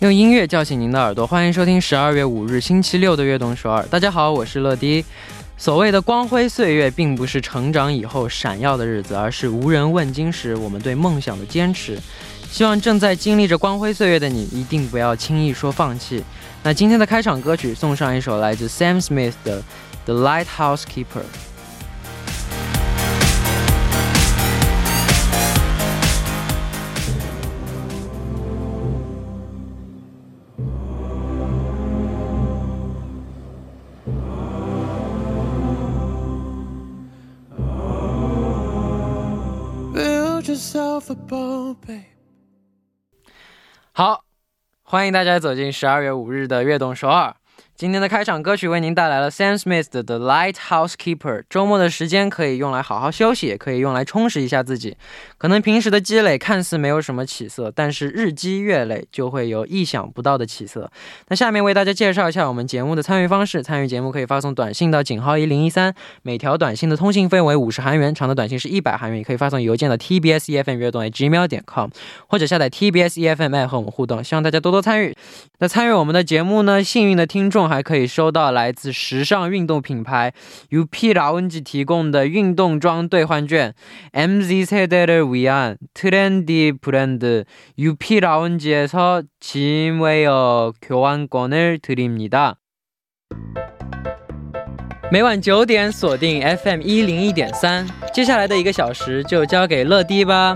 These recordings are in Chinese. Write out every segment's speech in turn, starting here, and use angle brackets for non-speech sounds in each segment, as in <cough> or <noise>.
用音乐叫醒您的耳朵，欢迎收听十二月五日星期六的《悦动首尔》。大家好，我是乐迪。所谓的光辉岁月，并不是成长以后闪耀的日子，而是无人问津时我们对梦想的坚持。希望正在经历着光辉岁月的你，一定不要轻易说放弃。那今天的开场歌曲，送上一首来自 Sam Smith 的《The Lighthouse Keeper》。好，欢迎大家走进十二月五日的悦动首尔。今天的开场歌曲为您带来了 Sam Smith 的《The Lighthouse Keeper》。周末的时间可以用来好好休息，也可以用来充实一下自己。可能平时的积累看似没有什么起色，但是日积月累就会有意想不到的起色。那下面为大家介绍一下我们节目的参与方式：参与节目可以发送短信到井号一零一三，每条短信的通信费为五十韩元，长的短信是一百韩元。也可以发送邮件到 tbs efm 悦动 gmail 点 com，或者下载 TBS EFMI 和我们互动。希望大家多多参与。那参与我们的节目呢，幸运的听众还可以收到来自时尚运动品牌 UP 라운지提供的运动装兑换券。MZ 세대를 위한 트렌디 브랜드 UP 라운지에서 짐웨어 교환권을 드립니다. 每晚九点锁定 FM 一零一点三，接下来的一个小时就交给乐迪吧。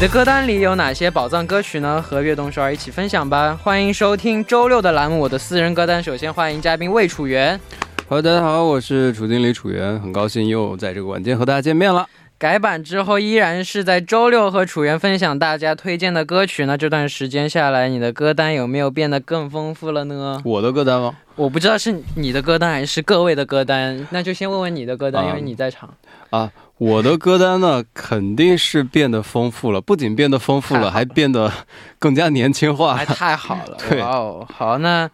的歌单里有哪些宝藏歌曲呢？和悦动少儿一起分享吧！欢迎收听周六的栏目《我的私人歌单》。首先欢迎嘉宾魏楚元。Hello，大家好，我是楚经理楚元，很高兴又在这个晚间和大家见面了。改版之后依然是在周六和楚元分享大家推荐的歌曲。那这段时间下来，你的歌单有没有变得更丰富了呢？我的歌单吗？我不知道是你的歌单还是各位的歌单，那就先问问你的歌单，因为你在场。啊，我的歌单呢，肯定是变得丰富了，不仅变得丰富了，<laughs> 还变得更加年轻化。还太好了，<laughs> 对哦，好，那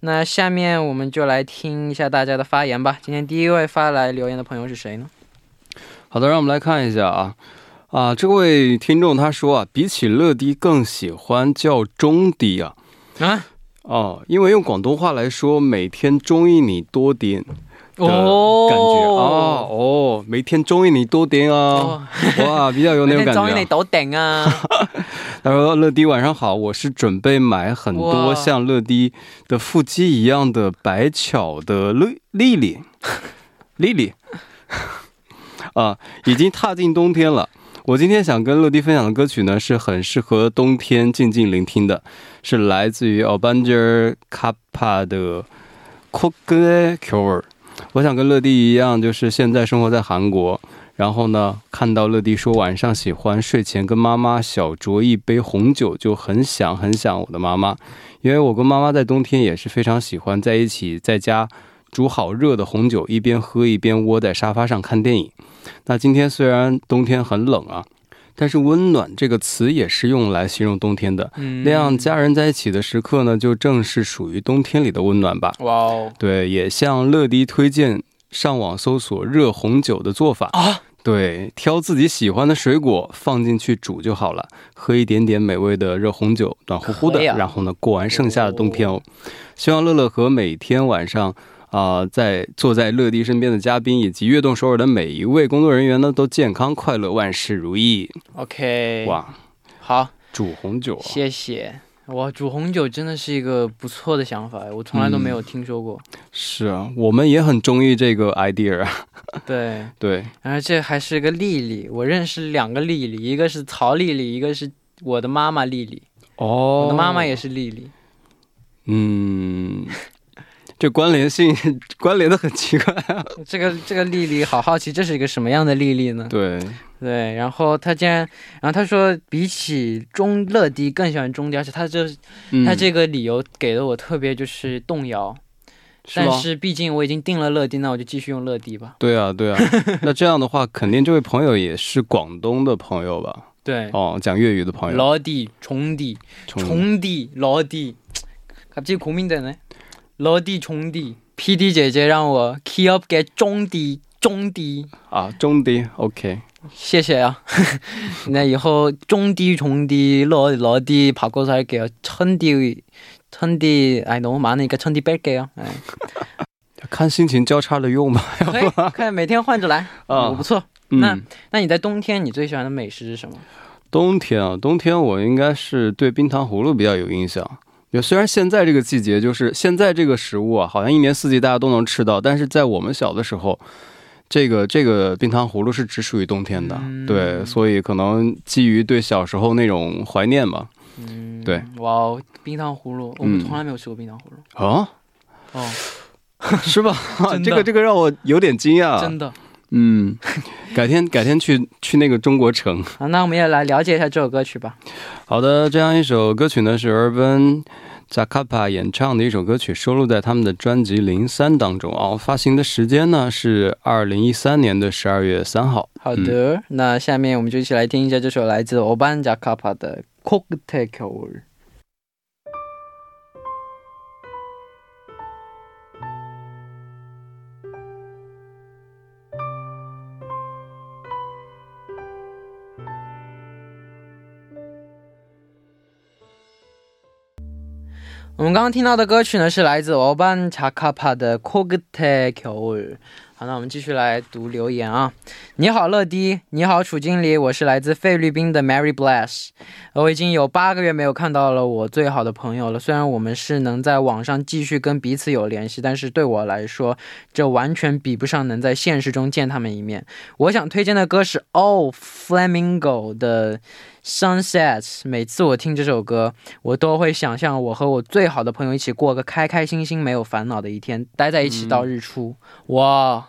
那下面我们就来听一下大家的发言吧。今天第一位发来留言的朋友是谁呢？好的，让我们来看一下啊啊，这位听众他说啊，比起乐迪更喜欢叫中迪啊啊哦，因为用广东话来说，每天中意你多点哦，感觉啊，哦，每天中意你多点啊，哇，<laughs> 比较有那种感觉。每天你多点啊。<laughs> 他说乐迪晚上好，我是准备买很多像乐迪的腹肌一样的白巧的丽丽 <laughs> 丽丽。啊，已经踏进冬天了。我今天想跟乐迪分享的歌曲呢，是很适合冬天静静聆听的，是来自于 A Banger Kappa 的 Cookie Cure。我想跟乐迪一样，就是现在生活在韩国。”然后呢，看到乐迪说晚上喜欢睡前跟妈妈小酌一杯红酒，就很想很想我的妈妈，因为我跟妈妈在冬天也是非常喜欢在一起，在家煮好热的红酒，一边喝一边窝在沙发上看电影。那今天虽然冬天很冷啊，但是温暖这个词也是用来形容冬天的。嗯那样家人在一起的时刻呢，就正是属于冬天里的温暖吧。哇哦对，也向乐迪推荐上网搜索热红酒的做法啊！对，挑自己喜欢的水果放进去煮就好了，喝一点点美味的热红酒，暖乎乎的，啊然后呢，过完剩下的冬天哦。希望乐乐和每天晚上啊、在坐在乐迪身边的嘉宾以及悦动首尔的每一位工作人员呢，都健康快乐，万事如意。，OK，哇，好，煮红酒啊！谢谢。哇，煮红酒真的是一个不错的想法，我从来都没有听说过。是啊，我们也很中意这个 idea 啊。对，<laughs> 对，然后这还是个丽丽，我认识两个丽丽，一个是曹丽丽，一个是我的妈妈丽丽。哦，我的妈妈也是丽丽。嗯，这关联性关联的很奇怪啊。<laughs> 这个这个丽丽好好奇，这是一个什么样的丽丽呢？对对，然后他竟然，然后他说比起中乐迪更喜欢中迪，而且他这、嗯他这个理由给的我特别就是动摇。但是吗？是毕竟我已经订了乐迪，那我就继续用乐迪吧。对啊，对啊。<laughs> 那这样的话，肯定这位朋友也是广东的朋友吧？对，哦，讲粤语的朋友。老迪、重迪、重重迪、老迪，<tsk> 갑자기고민되네。 老迪、重迪，PD 姐姐让我 key up 给中迪、中迪，啊，中低，OK。谢谢啊。<laughs> 那以后中迪、重迪、老老迪바꿔서할게요천迪、천디，哎，너무많으니까천디뺄게요。哎，看心情交叉的用吧。<laughs> 可以，看每天换着来，啊我不错。那嗯，那你在冬天你最喜欢的美食是什么？冬天啊，冬天我应该是对冰糖葫芦比较有印象。 就虽然现在这个季节，就是现在这个食物啊，好像一年四季大家都能吃到，但是在我们小的时候，这个这个冰糖葫芦是只属于冬天的。嗯对，所以可能基于对小时候那种怀念吧。嗯，对，哇哦，冰糖葫芦，我们从来没有吃过冰糖葫芦。啊，哦，<laughs> 是吧？<laughs> 这个这个让我有点惊讶。真的。嗯，改天 <laughs> 改天去去那个中国城。好，那我们也来了解一下这首歌曲吧。好的，这样一首歌曲呢是 Urban Zakapa 演唱的一首歌曲，收录在他们的专辑《零三》当中啊。发行的时间呢是二零一三年的十二月三号。好的，那下面我们就一起来听一下这首来自 Urban Zakapa 的《Cocktail》。我们刚刚听到的歌曲呢是来自欧班查卡帕的 cogito kor 好，那我们继续来读留言啊。你好，乐迪。你好，楚经理。我是来自菲律宾的 Mary Bless。我已经有八个月没有看到了我最好的朋友了。虽然我们是能在网上继续跟彼此有联系，但是对我来说，这完全比不上能在现实中见他们一面。我想推荐的歌是 Oh Flamingo 的 Sunsets。每次我听这首歌，我都会想象我和我最好的朋友一起过个开开心心、没有烦恼的一天，待在一起到日出。哇！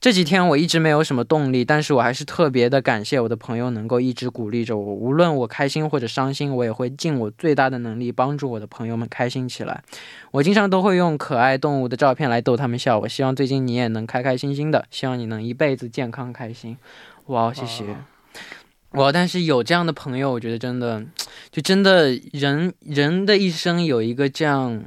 这几天我一直没有什么动力，但是我还是特别的感谢我的朋友能够一直鼓励着我，无论我开心或者伤心，我也会尽我最大的能力帮助我的朋友们开心起来。我经常都会用可爱动物的照片来逗他们笑。我希望最近你也能开开心心的，希望你能一辈子健康开心。哇，谢谢。哇！但是有这样的朋友，我觉得真的，<tsk> 就真的人人的一生有一个这样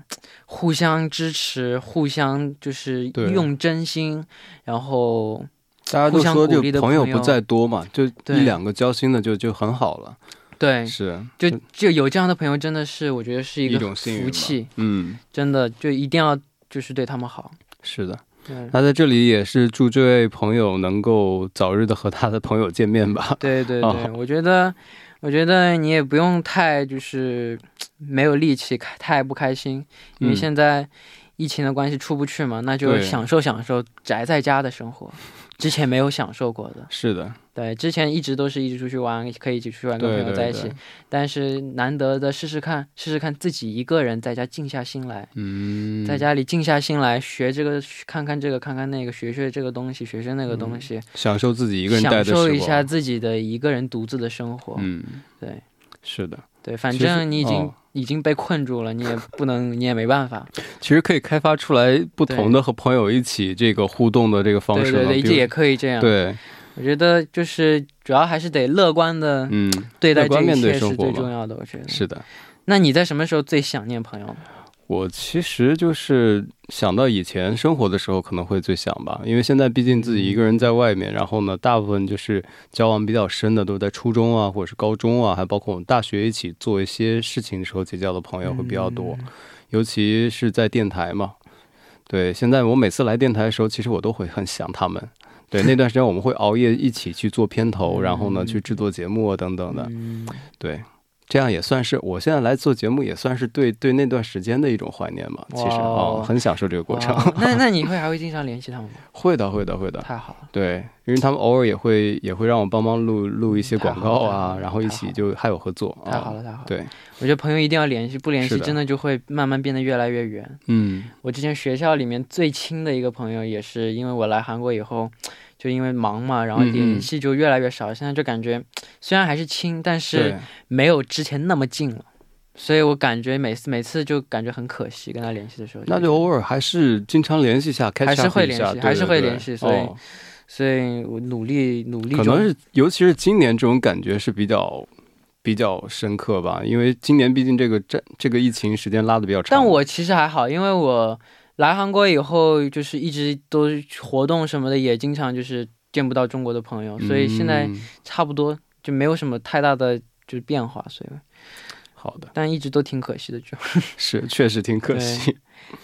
互相支持、互相就是用真心，然后大家都说就朋友不在多嘛，就一两个交心的就就很好了。对，是，就就有这样的朋友，真的是我觉得是一种福气，嗯，真的就一定要就是对他们好。是的。对那在这里也是祝这位朋友能够早日的和他的朋友见面吧。对对对，哦我觉得，我觉得你也不用太就是没有力气，开太不开心，因为嗯现在疫情的关系出不去嘛，那就享受享受宅在家的生活，之前没有享受过的。是的，对，之前一直都是一直出去玩，可以一起出去玩，跟朋友在一起，对，但是难得的试试看，试试看自己一个人在家静下心来。嗯，在家里静下心来学这个，看看这个，看看那个，学学这个东西，学学那个东西，享受自己一个人。享受一下自己的一个人独自的生活。嗯，对是的，对，反正你已经、哦已经被困住了，你也 <laughs> 不能，你也没办法。其实可以开发出来不同的和朋友一起这个互动的这个方式嘛。对对对，这也可以这样。，对，我觉得就是主要还是得乐观的嗯，对待这一切是最重要的。我觉得。是的。那你在什么时候最想念朋友呢？我其实就是想到以前生活的时候，可能会最想吧，因为现在毕竟自己一个人在外面，然后呢，大部分就是交往比较深的都在初中啊，或者是高中啊，还包括我们大学一起做一些事情的时候结交的朋友会比较多，嗯尤其是在电台嘛。对，现在我每次来电台的时候，其实我都会很想他们。对，那段时间我们会熬夜一起去做片头，然后呢去制作节目啊等等的。嗯，对，这样也算是我现在来做节目，也算是对对那段时间的一种怀念嘛。其实哇啊、很享受这个过程。<laughs> 那那你会还会经常联系他们吗？<laughs> 会的，会的，会的。太好了，对，因为他们偶尔也会也会让我帮忙录录一些广告啊，然后一起就还有合作。啊。太好了，太好了。对，我觉得朋友一定要联系，不联系真的就会慢慢变得越来越远。嗯我之前学校里面最亲的一个朋友，也是因为我来韩国以后，就因为忙嘛，然后嗯嗯联系就越来越少。现在就感觉虽然还是亲，但是，没有之前那么近了。所以我感觉每次每次就感觉很可惜，跟他联系的时候，那就偶尔还是经常联系一下还是会联系，还是会联系。所以，哦所以我努力努力中可能是尤其是今年这种感觉是比较比较深刻吧，因为今年毕竟这个这这个疫情时间拉的比较长。但我其实还好，因为我来韩国以后，就是一直都活动什么的，也经常就是见不到中国的朋友，所以现在嗯。差不多就没有什么太大的就是变化，所以好的但一直都挺可惜的就 <laughs> 是确实挺可惜。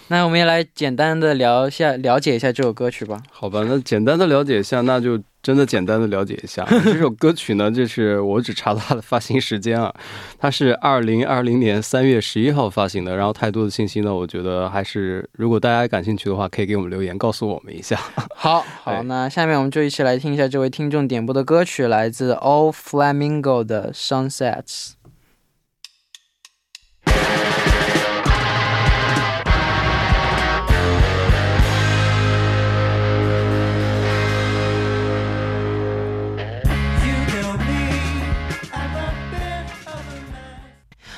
那我们也来简单的聊一下了解一下这首歌曲吧。好吧，那简单的了解一下，那就真的简单的了解一下 <laughs> 这首歌曲呢。就是我只查到它的发行时间啊，它是二零二零年三月十一号发行的。然后太多的信息呢，我觉得还是如果大家感兴趣的话，可以给我们留言告诉我们一下。好 <laughs> 好，哎那下面我们就一起来听一下这位听众点播的歌曲，来自 All Flamingo 的 Sunsets。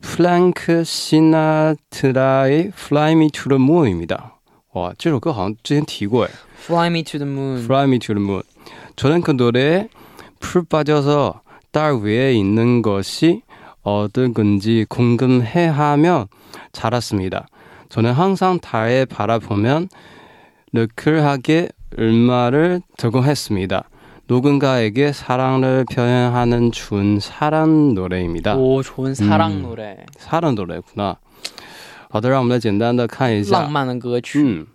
프랑크 시나트라의 Fly Me to the Moon 입니다。 哇，这首歌好像之前提过哎。 Fly Me to the Moon。 Fly Me to the Moon. 저는 그 노래에 풀 빠져서 달 위에 있는 것이 어떤 건지 궁금해 하며 자랐습니다. 저는 항상 달에 바라보면 너클하게 음악을 들고 했습니다. 누군가에게 사랑을 표현하는 준 사랑 노래입니다. 我纯 사랑 노래，、 사랑 노래구나. 好的，让我们来简单的看一下浪漫的歌曲。嗯，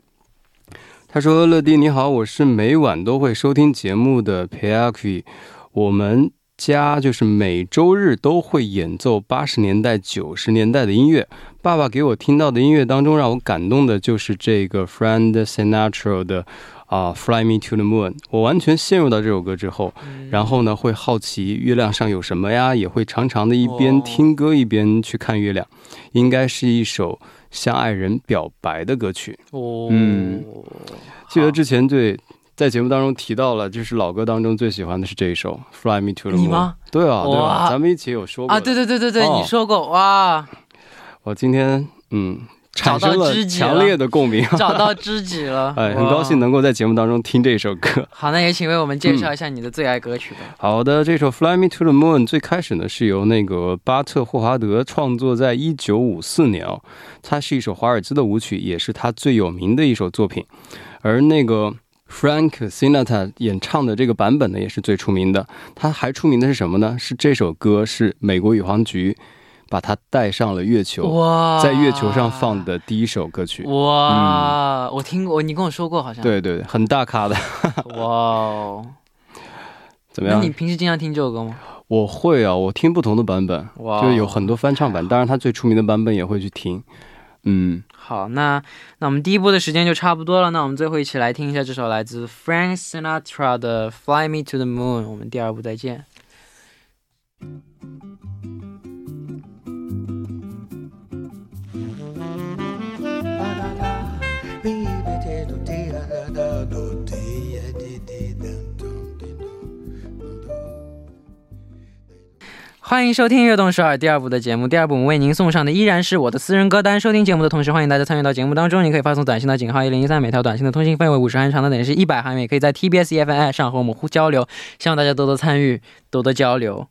他说：“乐迪你好，我是每晚都会收听节目的培亚 k 我们家就是每周日都会演奏八十年代、九十年代的音乐。爸爸给我听到的音乐当中，让我感动的就是这个 Friend Sinatra 的 啊、Fly Me to the Moon。我完全陷入到这首歌之后，然后呢会好奇月亮上有什么呀，也会常常的一边哦听歌一边去看月亮。应该是一首向爱人表白的歌曲。”哦，嗯记得之前对在节目当中提到了，就是老歌当中最喜欢的是这一首《Fly Me to the Moon》。你吗？对啊，对啊，咱们一起有说过啊，对。对对对对，哦你说过哇，我今天嗯产生了强烈的共鸣，<laughs> 找到知己了，<laughs> 哎，很高兴。能够在节目当中听这首歌。<laughs> 好，那也请为我们介绍一下你的最爱歌曲吧。好的，这首《Fly Me to the Moon》最开始呢是由那个巴特霍华德创作在一九五四年哦，它是一首华尔兹的舞曲，也是他最有名的一首作品。而那个 Frank Sinatra 演唱的这个版本呢，也是最出名的。他还出名的是什么呢？是这首歌是美国宇航局把它带上了月球，哇，在月球上放的第一首歌曲。哇，我听过，你跟我说过好像。，对对，对很大咖的，<laughs> 哇哦，怎么样那你？平时经常听这首歌吗？我会啊，我听不同的版本，哇，就是有很多翻唱版，当然他最出名的版本也会去听。嗯，好，那那我们第一部的时间就差不多了，那我们最后一起来听一下这首来自 Frank Sinatra 的《Fly Me to the Moon》，我们第二部再见。欢迎收听《悦动首尔》第二部的节目。第二部我们为您送上的依然是我的私人歌单。收听节目的同时，欢迎大家参与到节目当中。您可以发送短信到井号一零一三，每条短信的通信费为五十韩，长的等于是一百韩元。也可以在 TBS EFM 上和我们互交流。希望大家多多参与，多多交流。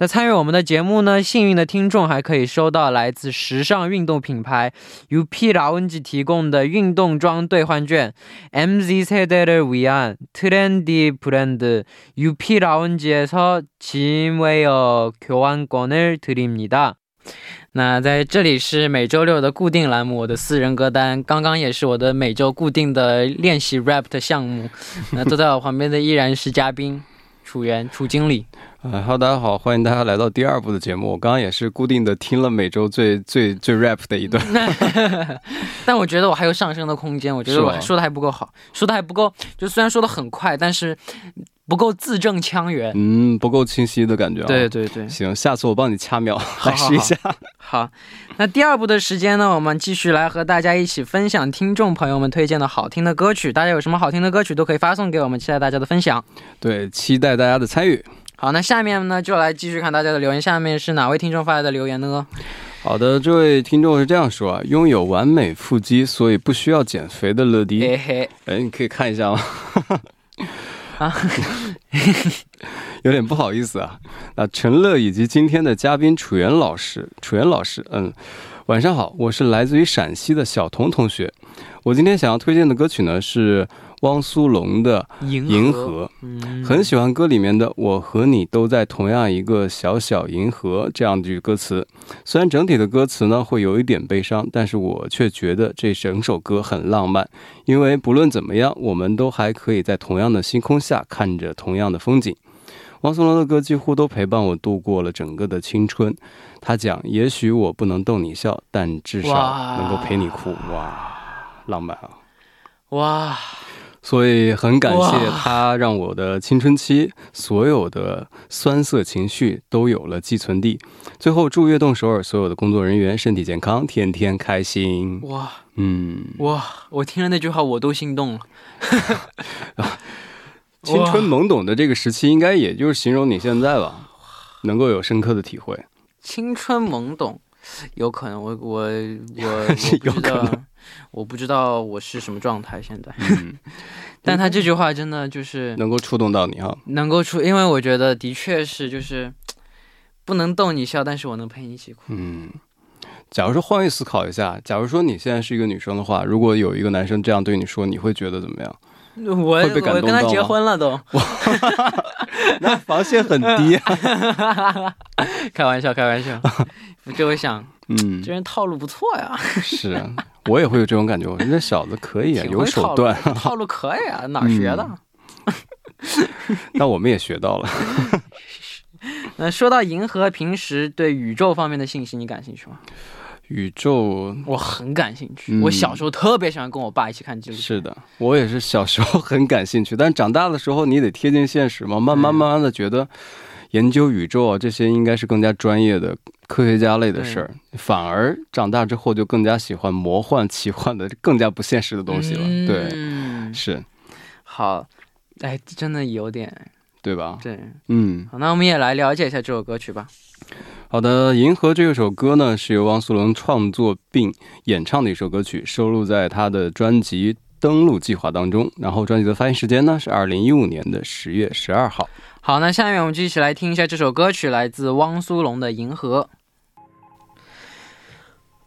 那参与我们的节目呢，幸运的听众还可以收到来自时尚运动品牌 UP 라운지提供的运动装兑换券。MZ 세대를 위한 트렌디 브랜드 UP 라운지에서 짐웨어 교환권을 드립니다. 那在这里是每周六的固定栏目，我的私人歌单，刚刚也是我的每周固定的练习 rap 的项目。那坐在我旁边的依然是嘉宾楚源楚经理。 呃哈喽，大家好，欢迎大家来到第二部的节目。我刚刚也是固定的听了每周最最最 rap 的一段，<laughs> 但我觉得我还有上升的空间，我觉得我说的还不够好，说的还不够，就虽然说的很快，但是不够字正腔圆。嗯，不够清晰的感觉啊。对，对对，行，下次我帮你掐秒，来好试一下。好，那第二部的时间呢，我们继续来和大家一起分享听众朋友们推荐的好听的歌曲。大家有什么好听的歌曲都可以发送给我们，期待大家的分享。对，期待大家的参与。好，那下面呢就来继续看大家的留言。下面是哪位听众发来的留言呢？好的，这位听众是这样说啊：拥有完美腹肌，所以不需要减肥的乐迪。哎，你可以看一下吗？啊，<laughs> 有点不好意思啊。那陈乐以及今天的嘉宾楚源老师，楚源老师，嗯，晚上好，我是来自于陕西的小童同学。我今天想要推荐的歌曲呢是汪苏泷的银《银河》。嗯，很喜欢歌里面的“我和你都在同样一个小小银河”这样句歌词。虽然整体的歌词呢会有一点悲伤，但是我却觉得这整首歌很浪漫，因为不论怎么样，我们都还可以在同样的星空下看着同样的风景。汪苏泷的歌几乎都陪伴我度过了整个的青春。他讲：“也许我不能逗你笑，但至少能够陪你哭。”哇，浪漫啊！哇，所以很感谢他，让我的青春期所有的酸涩情绪都有了寄存地。最后，祝悦动首尔所有的工作人员身体健康，天天开心。哇嗯，哇！我听了那句话，我都心动了。<laughs> 青春懵懂的这个时期，应该也就是形容你现在吧，能够有深刻的体会。青春懵懂，有可能我我 <laughs> 我是有我不知道可能，我不知道我是什么状态现在。嗯，<laughs> 但他这句话真的就是能够触动到你哈。能够触，因为我觉得的确是就是不能逗你笑，但是我能陪你一起哭。嗯，假如说换位思考一下，假如说你现在是一个女生的话，如果有一个男生这样对你说，你会觉得怎么样？我我跟他结婚了都，<laughs> 那防线很低啊。开玩笑开玩笑，我就会想嗯，这人套路不错呀，是啊，我也会有这种感觉。我说这小子可以啊，有手段。套路可以啊，哪儿学的？<laughs> 那我们也学到了。<laughs> 那说到银河，平时对宇宙方面的信息你感兴趣吗？宇宙我很感兴趣。嗯我小时候特别喜欢跟我爸一起看纪录片。是的，我也是小时候很感兴趣，但长大的时候你得贴近现实嘛，慢慢嗯慢慢的觉得研究宇宙啊这些应该是更加专业的科学家类的事儿，反而长大之后就更加喜欢魔幻奇幻的更加不现实的东西了。对，嗯，是，好，哎，真的有点对吧？对。嗯，好，那我们也来了解一下这首歌曲吧。好的，《银河》这首歌呢是由汪苏泷创作并演唱的一首歌曲，收录在他的专辑《登陆计划》当中。然后专辑的发行时间呢是二零一五年的十月十二号。好，那下面我们就一起来听一下这首歌曲，来自汪苏泷的《银河》。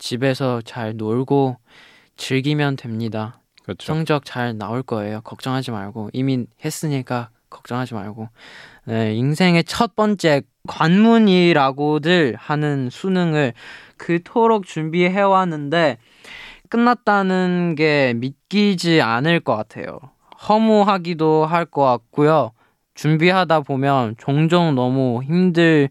집에서 잘 놀고, 즐기면 됩니다. 그렇죠. 성적 잘 나올 거예요. 걱정하지 말고. 이미 했으니까 걱정하지 말고. 네, 인생의 첫 번째 관문이라고들 하는 수능을 그토록 준비해 왔는데, 끝났다는 게 믿기지 않을 것 같아요. 허무하기도 할 것 같고요. 준비하다 보면 종종 너무 힘들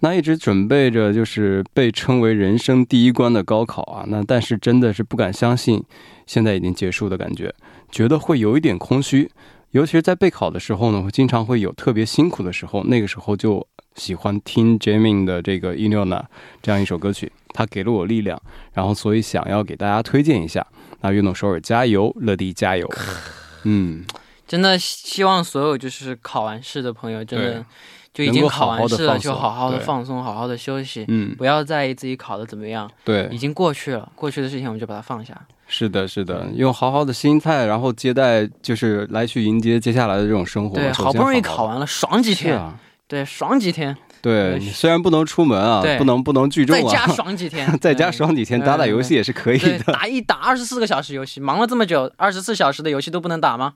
那一直准备着就是被称为人生第一关的高考啊。那但是真的是不敢相信，现在已经结束的感觉，觉得会有一点空虚。尤其是在备考的时候呢，我经常会有特别辛苦的时候，那个时候就喜欢听 Jamin 的这个《Inona》这样一首歌曲，它给了我力量，然后所以想要给大家推荐一下。那运动首尔加油，乐迪加油。<laughs> 嗯，真的希望所有就是考完试的朋友，真的就已经考完试了，就好好的放松，好好的休息，嗯，不要在意自己考的怎么样，对已，经过去了，过去的事情我们就把它放下。是的，是的，用好好的心态，然后接待，就是来去迎接接下来的这种生活。对，首先好不容易好好考完了，爽几天，啊，对，爽几天，对，虽然不能出门啊，不能不能聚众在家啊，爽几天，<laughs> 在家爽几天，打打游戏也是可以，的。打一打二十四个小时游戏，忙了这么久，二十四小时的游戏都不能打吗？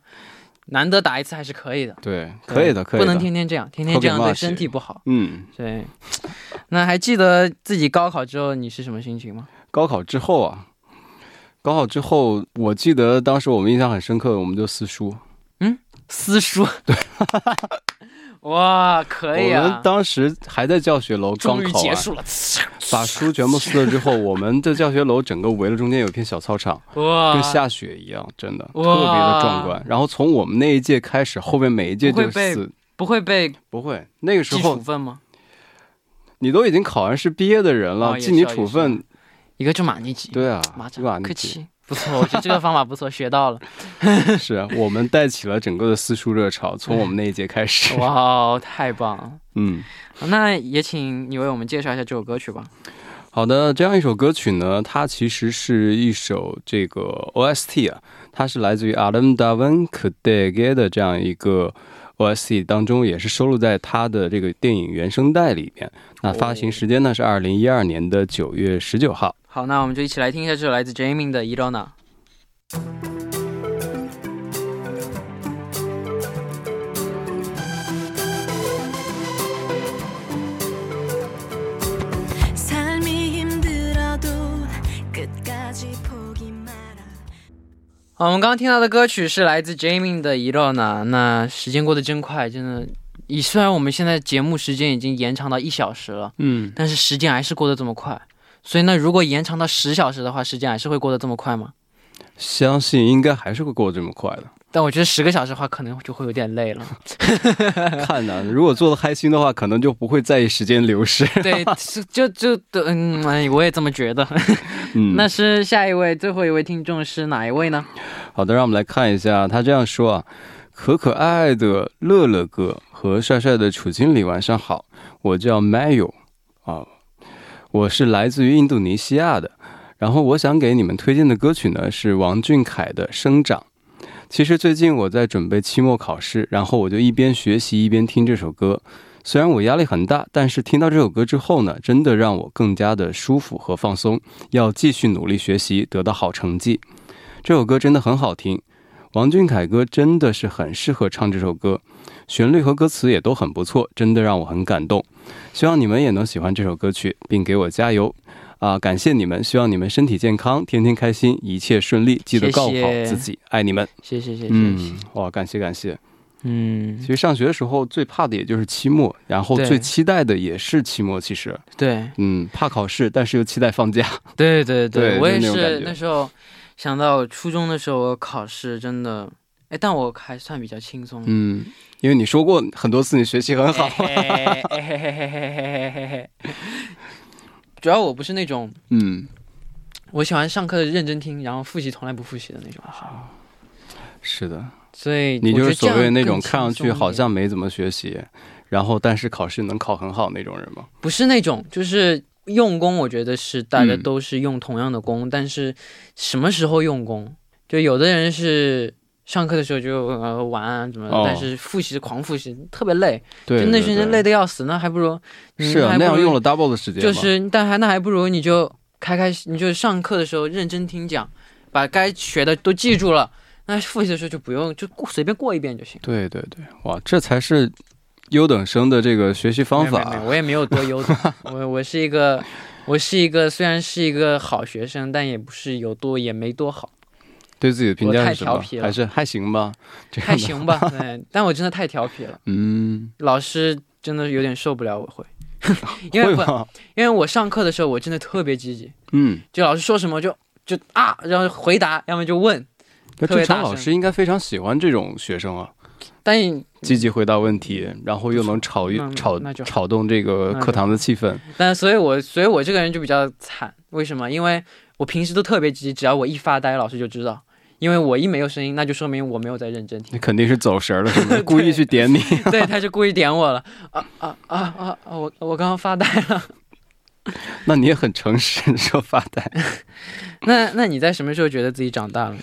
难得打一次还是可以的，对，可以的，可以的。不能天天这样，天天这样对身体不好。嗯，对，那还记得自己高考之后你是什么心情吗？高考之后啊，高考之后，我记得当时我们印象很深刻，我们就撕书。嗯撕书，对，哇，可以我们啊，当时还在教学楼，刚终于考完，结束了，把书全部撕了之后，我们的教学楼整个围了中间有一片小操场，哇，跟下雪一样，真的特别的壮观。然后从我们那一届开始，后面每一届就不会被死。不会被不会，那个时记处候分吗？你都已经考完试毕业的人了，记你处分，一个就马尼吉，对啊马，这个客气，不错，我觉得这个方法不错，学到了。<laughs> 是啊我们带起了整个的私塾热潮，从我们那一届开始。哇哦，太棒了！嗯，那也请你为我们介绍一下这首歌曲吧。好的，这样一首歌曲呢，它其实是一首这个 OST 啊，它是来自于 Adam Davan k d e g e 的这样一个 OST 当中，也是收录在他的这个电影原声带里面。那发行时间呢是二零一二年的九月十九号。好，那我们就一起来听一下这首来自 Jamie 的《Irona》。好，我们刚刚听到的歌曲是来自 Jamie 的《Irona》。那时间过得真快，真的。以虽然我们现在节目时间已经延长到一小时了，嗯，但是时间还是过得这么快。所以呢，如果延长到十小时的话，时间还是会过得这么快吗？相信应该还是会过得这么快的。但我觉得十个小时的话，可能就会有点累了。<laughs> 看呢，如果做的开心的话，可能就不会在意时间流逝。对，是就就嗯，哎，我也这么觉得。<laughs> 嗯，那是下一位，最后一位听众是哪一位呢？好的，让我们来看一下，他这样说啊：可可爱爱的乐乐哥和帅帅的楚经理，晚上好，我叫 Mayo 啊，我是来自于印度尼西亚的。然后我想给你们推荐的歌曲呢是王俊凯的《生长》。其实最近我在准备期末考试，然后我就一边学习一边听这首歌。虽然我压力很大，但是听到这首歌之后呢，真的让我更加的舒服和放松。要继续努力学习，得到好成绩。这首歌真的很好听，王俊凯歌真的是很适合唱这首歌，旋律和歌词也都很不错，真的让我很感动。希望你们也能喜欢这首歌曲，并给我加油啊！感谢你们，希望你们身体健康，天天开心，一切顺利，记得告好谢谢自己，爱你们。谢谢谢谢哇，感谢感谢。嗯其，实上学的时候最怕的也就是期末，然后最期待的也是期末。其实，对嗯，怕考试，但是又期待放假。<laughs> 对对对我也是那时候想到初中的时候我考试真的，哎，但我还算比较轻松。嗯，因为你说过很多次，你学习很好。嘿嘿嘿嘿嘿嘿嘿嘿嘿，主要我不是那种嗯，我喜欢上课认真听，然后复习从来不复习的那种是。是的，所以你就是所谓那种看上去好像没怎么学习，然后但是考试能考很好那种人吗？不是那种，就是用功。我觉得是大家都是用同样的功，但是什么时候用功？就有的人是。上课的时候就呃玩啊怎么，哦但是复习狂复习特别累，对，就那对对群人累的要死，那还不如你是啊，还不如那样用了 double 的时间，就是，但还那还不如你就开开心，你就上课的时候认真听讲，把该学的都记住了。那复习的时候就不用，就过随便过一遍就行。对对对，哇，这才是优等生的这个学习方法没有没，我也没有多优等，我我是一个，我是一个虽然是一个好学生，但也不是有多也没多好，对自己的评价太是什么调皮？了还是还行吧？还行吧，对，<laughs> 但我真的太调皮了，嗯，老师真的有点受不了我会，<laughs> 因为？因为我上课的时候我真的特别积极，嗯，就老师说什么就就啊，然后回答，要么就问，那特别大声正常老师应该非常喜欢这种学生啊，但积极回答问题，然后又能炒一炒那就好炒动这个课堂的气氛。但所以我所以我这个人就比较惨，为什么？因为我平时都特别积极，只要我一发呆，老师就知道。因为我一没有声音，那就说明我没有在认真听你。肯定是走神儿了？<laughs> 故意去点你。<laughs> 对，他就故意点我了。啊啊啊啊！啊我我刚刚发呆了。<laughs> 那你也很诚实，你说发呆。那那你在什么时候觉得自己长大了呢？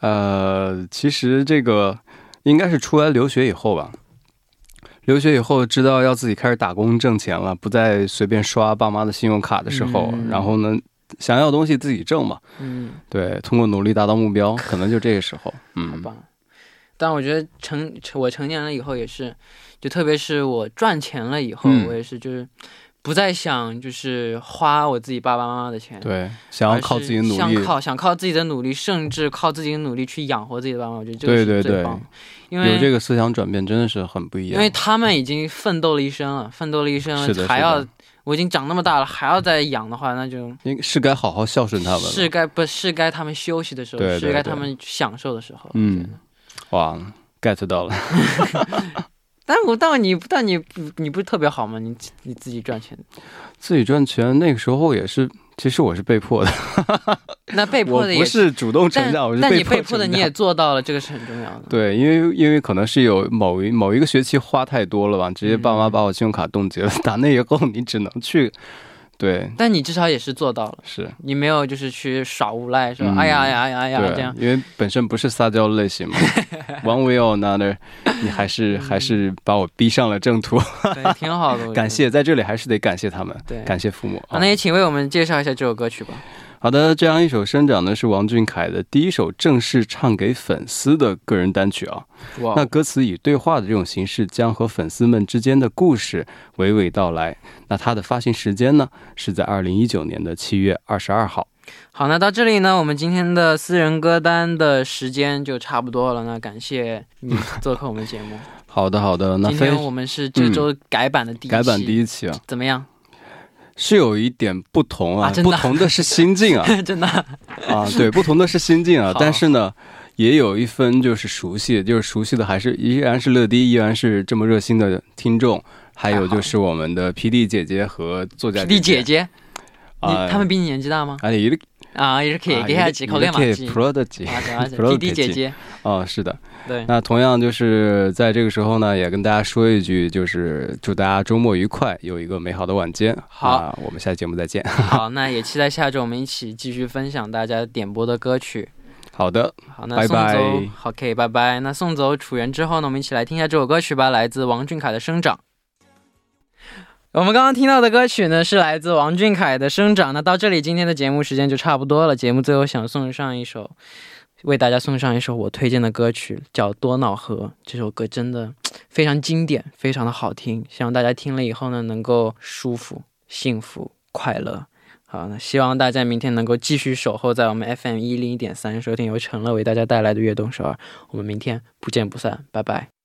呃，其实这个应该是出来留学以后吧。留学以后，知道要自己开始打工挣钱了，不再随便刷爸妈的信用卡的时候，嗯然后呢，想要的东西自己挣嘛。嗯，对，通过努力达到目标，<laughs> 可能就这个时候。嗯好嗯，吧。但我觉得成成我成年了以后也是，就特别是我赚钱了以后，嗯我也是就是不再想就是花我自己爸爸妈妈的钱，对，想要靠自己努力。想靠想靠自己的努力，甚至靠自己的努力去养活自己的爸妈，我觉得这个是对对对最棒的。因为有这个思想转变，真的是很不一样。因为他们已经奋斗了一生了，奋斗了一生了，还要我已经长那么大了，还要再养的话，那就应该是该好好孝顺他们了。是该不是该他们休息的时候，对对对是该他们享受的时候。嗯哇，get 到了。<laughs> 但我但你但你你不是特别好吗？你你自己赚钱，自己赚钱那个时候也是，其实我是被迫的，<laughs> 那被迫的也不是主动成长，我是但你迫被迫的你也做到了，这个是很重要的。对，因为因为可能是有某一某一个学期花太多了吧，直接爸妈嗯。把我信用卡冻结了，打那以后你只能去，对，但你至少也是做到了，是，你没有就是去耍无赖，说、嗯哎呀哎呀哎呀哎呀这样。，因为本身不是撒娇类型嘛，<laughs> one way or another，你还是嗯还是把我逼上了正途，对，挺好的。<laughs> 感。谢在这里还是得感谢他们，对感谢父母，啊那。也请为我们介绍一下这首歌曲吧。好的，这样一首《生长》呢是王俊凯的第一首正式唱给粉丝的个人单曲啊。哇那歌词以对话的这种形式，将和粉丝们之间的故事娓娓道来。那它的发行时间呢，是在二零一九年的七月二十二号。好，那到这里呢，我们今天的私人歌单的时间就差不多了。那感谢你做客我们节目。<laughs> 好的，好的，那非今天我们是这周改版的第一期，改版第一期啊，怎么样？是有一点不同啊，啊不同的是心境啊。<laughs> 真的。啊，对，不同的是心境啊，但是呢。也有一分就是熟悉，就是熟悉的还是依然是乐迪，依然是这么热心的听众，还有就是我们的 P D 姐姐和作家弟姐。姐，你啊，他们比你年纪大吗？哎，一个啊，也是可以给下几口练马 이렇게 季。 프로덕지 啊，对啊 프로덕지 弟弟姐姐，哦，是的。对，那同样就是在这个时候呢，也跟大家说一句，就是祝大家周末愉快，有一个美好的晚间。好那我们下期节目再见。好，<laughs> 那也期待下周我们一起继续分享大家点播的歌曲。好的，好，那拜送走拜好，OK，拜拜。那送走楚原之后呢，我们一起来听一下这首歌曲吧，来自王俊凯的《生长》。 我们刚刚听到的歌曲呢，是来自王俊凯的《生长》。那到这里，今天的节目时间就差不多了。节目最后想送上一首，为大家送上一首我推荐的歌曲，叫《多瑙河》。这首歌真的非常经典，非常的好听，希望大家听了以后呢，能够舒服、幸福、快乐。好，那希望大家明天能够继续守候在我们 FM 一零一点三，收听由陈乐为大家带来的悦动首尔。我们明天不见不散，拜拜。